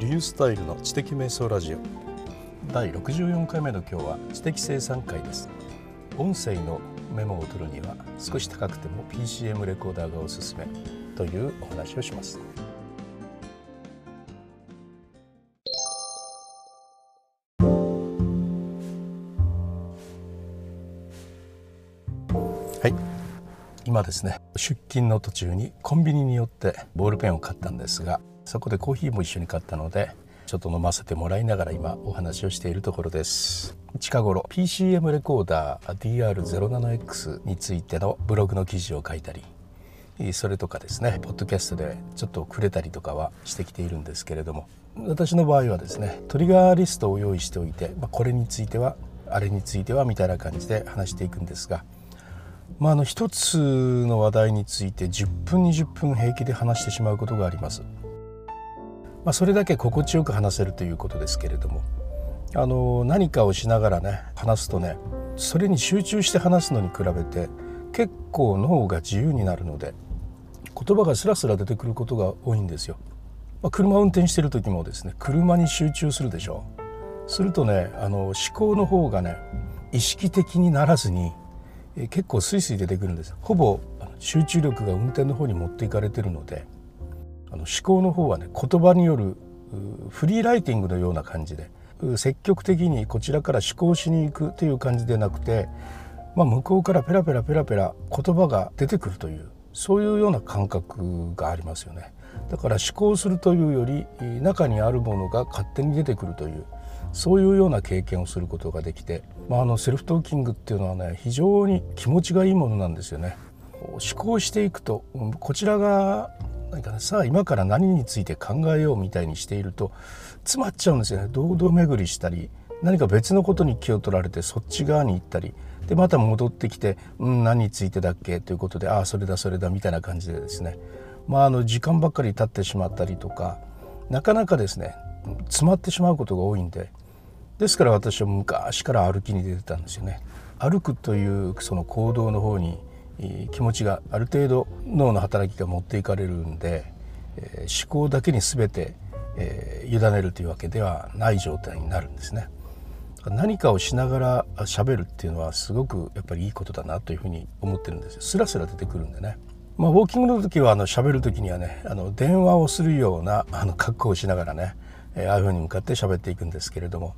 リュースタイルの知的瞑想ラジオ。第64回目の今日は知的生産会です。音声のメモを取るには少し高くても PCM レコーダーがおすすめというお話をします。はい。今ですね出勤の途中にコンビニに寄ってボールペンを買ったんですがそこでコーヒーも一緒に買ったのでちょっと飲ませてもらいながら今お話をしているところです近頃 PCM レコーダー DR07X についてのブログの記事を書いたりそれとかですねポッドキャストでちょっとくれたりとかはしてきているんですけれども私の場合はですねトリガーリストを用意しておいて、まあ、これについてはあれについてはみたいな感じで話していくんですがまあ、あの一つの話題について10分20分平気で話してしまうことがあります。まあ、それだけ心地よく話せるということですけれどもあの何かをしながらね話すとねそれに集中して話すのに比べて結構脳が自由になるので言葉がスラスラ出てくることが多いんですよ。まあ、車運転してる時もですね車に集中するでしょう。するとねあの思考の方がね意識的にならずに結構スイスイ出てくるんですほぼ集中力が運転の方に持っていかれてるのであの思考の方はね言葉によるフリーライティングのような感じで積極的にこちらから思考しに行くという感じでなくて、まあ、向こうからペラペラペラペラ言葉が出てくるというそういうような感覚がありますよね。だから思考するというより中にあるものが勝手に出てくるというそういうような経験をすることができて、まあ、あのセルフトーキングっていうのはね非常に気持ちがいいものなんですよね。思考していくとこちらが何か、ね、さあ今から何について考えようみたいにしていると詰まっちゃうんですよね。堂々巡りしたり何か別のことに気を取られてそっち側に行ったりでまた戻ってきて「うん何についてだっけ?」ということで「ああそれだそれだ」みたいな感じでですね。まああの時間ばっかり経ってしまったりとかなかなかですね詰まってしまうことが多いんでですから私は昔から歩きに出てたんですよね。歩くというその行動の方に気持ちがある程度脳の働きが持っていかれるんで、え、思考だけに全て、え、委ねるというわけではない状態になるんですね。何かをしながら喋るっていうのはすごくやっぱりいいことだなというふうに思ってるんです。よスラスラ出てくるんでね。まあ、ウォーキングの時はあの喋る時にはねあの電話をするようなあの格好をしながらね、え、ああいうふうに向かって喋っていくんですけれども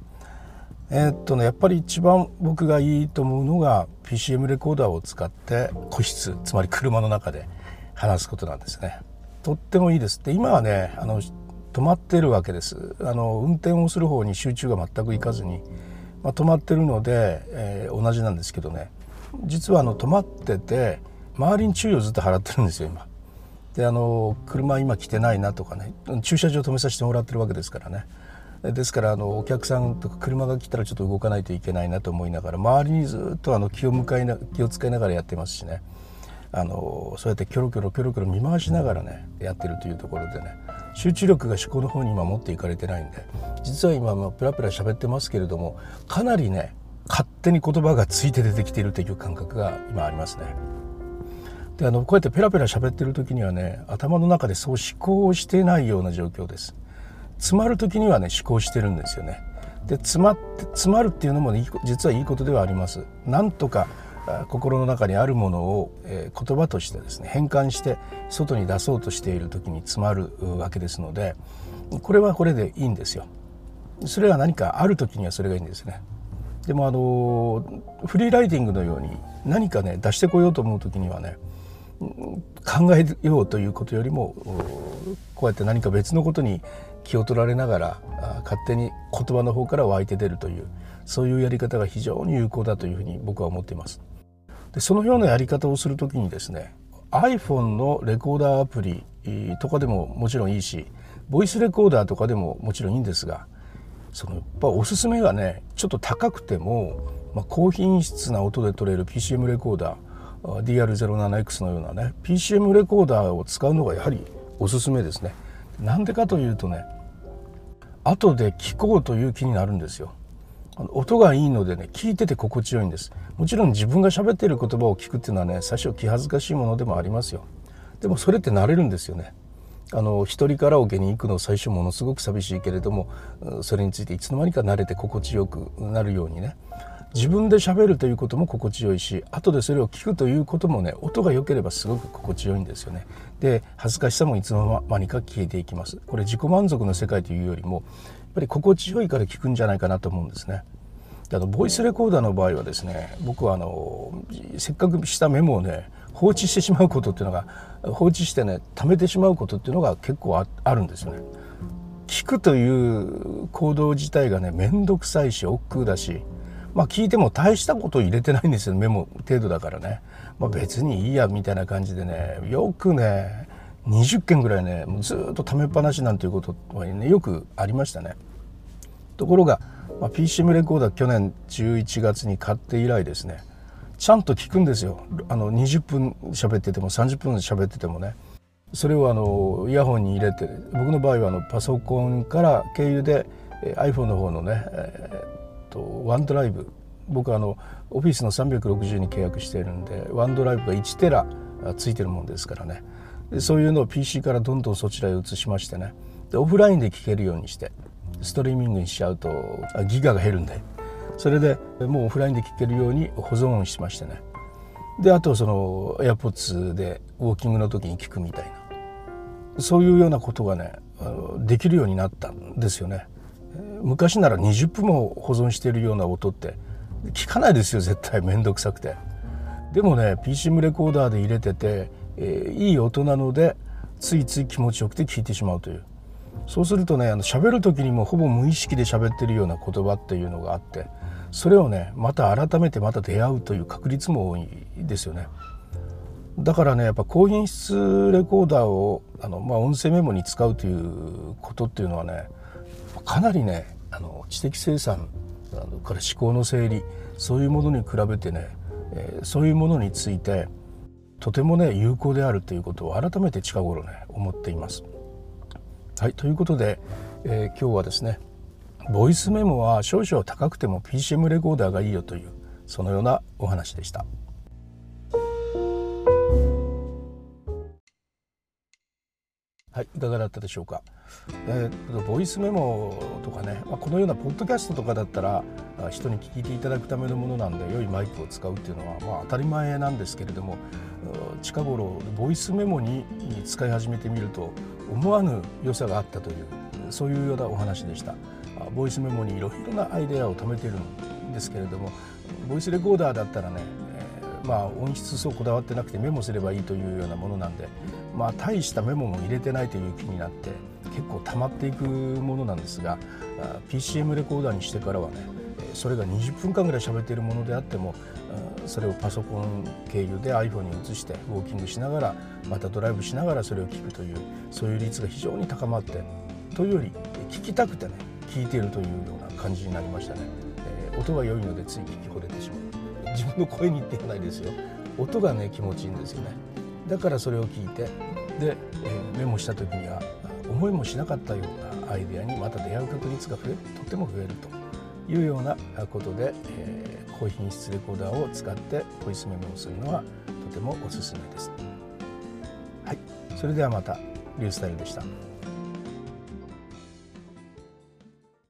えー、っとねやっぱり一番僕がいいと思うのが PCM レコーダーを使って個室つまり車の中で話すことなんですね。とってもいいですで今はねあの止まってるわけですあの運転をする方に集中が全くいかずに、まあ、止まってるので、えー、同じなんですけどね実はあの止まってて周りに注意をずっと払ってるんですよ今。であの車今来てないなとかね駐車場止めさせてもらってるわけですからねですからあのお客さんとか車が来たらちょっと動かないといけないなと思いながら周りにずっとあの気を向かいな気を使いながらやってますしねあのそうやってキョロキョロキョロキョロ見回しながらねやってるというところでね集中力が思考の方に今持っていかれてないんで実は今もペラペラ喋ってますけれどもかなりね勝手に言葉がついて出てきているという感覚が今ありますね。であのこうやってペラペラ喋ってる時にはね頭の中でそう思考をしてないような状況です。詰まる時にはね思考してるんですよね。で詰まって詰まるっていうのも、ね、実はいいことではあります。なんとか心の中にあるものを、えー、言葉としてですね変換して外に出そうとしている時に詰まるわけですのでこれはこれでいいんですよ。それは何かある時にはそれがいいんですね。でもあのフリーライティングのように何かね出してこようと思う時にはね考えようということよりもこうやって何か別のことに気を取られながら勝手に言葉の方から湧いて出るというそういうやり方が非常に有効だというふうに僕は思っています。でそのようなやり方をする時にですね iPhone のレコーダーアプリとかでももちろんいいしボイスレコーダーとかでももちろんいいんですがそのやっぱおすすめがねちょっと高くても、まあ、高品質な音で撮れる PCM レコーダー DR07X のようなね PCM レコーダーを使うのがやはりおすすめですね。なんでかというとね後で聞こうという気になるんですよ。音がいいのでね聞いてて心地よいんです。もちろん自分が喋っている言葉を聞くっていうのはね最初気恥ずかしいものでもありますよ。でもそれって慣れるんですよね。あの一人カラオケに行くの最初ものすごく寂しいけれどもそれについていつの間にか慣れて心地よくなるようにね自分で喋るということも心地よいし後でそれを聞くということもね音が良ければすごく心地よいんですよね。で恥ずかしさもいつの間にか消えていきます。これ自己満足の世界というよりもやっぱり心地よいから聞くんじゃないかなと思うんですね。であのボイスレコーダーの場合はですね僕はあのせっかくしたメモをね放置してしまうことっていうのが放置してね貯めてしまうことっていうのが結構あるんですよね。聞くという行動自体がね面倒くさいし億劫だしまあ聞いても大したこと入れてないんですよ。メモ程度だからね、まあ、別にいいやみたいな感じでね。よくね20件ぐらいねもうずっとためっぱなしなんていうことはねよくありましたね。ところが、まあ、PCM レコーダー去年11月に買って以来ですね。ちゃんと聞くんですよ。あの20分喋ってても30分喋っててもね。それをあのイヤホンに入れて僕の場合はあのパソコンから経由で iPhone の方のね、えとワンドライブ。僕はあのオフィスの360に契約しているんでワンドライブが1テラついてるもんですからね。そういうのを PC からどんどんそちらへ移しましてね。でオフラインで聞けるようにしてストリーミングにしちゃうとギガが減るんで。それでもうオフラインで聞けるように保存しましてね。であとその AirPods でウォーキングの時に聞くみたいな。そういうようなことがねできるようになったんですよね。昔なら20分も保存しているような音って聞かないですよ絶対。面倒くさくて。でもね PCM レコーダーで入れてて、えー、いい音なのでついつい気持ちよくて聞いてしまうという。そうするとねあの喋る時にもほぼ無意識で喋ってるような言葉っていうのがあってそれをねまた改めてまた出会うという確率も多いですよね。だからねやっぱ高品質レコーダーをあの、まあ、音声メモに使うということっていうのはねかなりねあの知的生産あのから思考の整理そういうものに比べてね、えー、そういうものについてとてもね有効であるということを改めて近頃ね思っています。はいということで、えー、今日はですねボイスメモは少々高くても PCM レコーダーがいいよというそのようなお話でした。はい、いかがだったでしょうか？えー、ボイスメモとかね、まあ、このようなポッドキャストとかだったら人に聞いていただくためのものなんで良いマイクを使うっていうのはまあ当たり前なんですけれども近頃ボイスメモに使い始めてみると思わぬ良さがあったというそういうようなお話でした。ボイスメモにいろいろなアイデアを貯めてるんですけれどもボイスレコーダーだったらねまあ、音質そうこだわってなくてメモすればいいというようなものなんで、まあ、大したメモも入れてないという気になって結構溜まっていくものなんですが PCM レコーダーにしてからはねそれが20分間ぐらい喋っているものであってもそれをパソコン経由で iPhone に移してウォーキングしながらまたドライブしながらそれを聞くというそういう率が非常に高まってというより聞きたくてね聞いているというような感じになりましたね、えー、音が良いのでつい聞き惚れてしまう。自分の声にってないですよ。音がね気持ちいいんですよね。だからそれを聞いてで、え、メモした時には思いもしなかったようなアイデアにまた出会う確率が増えとても増えるというようなことで、え、高品質レコーダーを使ってボイスメモをするのはとてもおすすめです。はい、それではまたリュースタイルでした。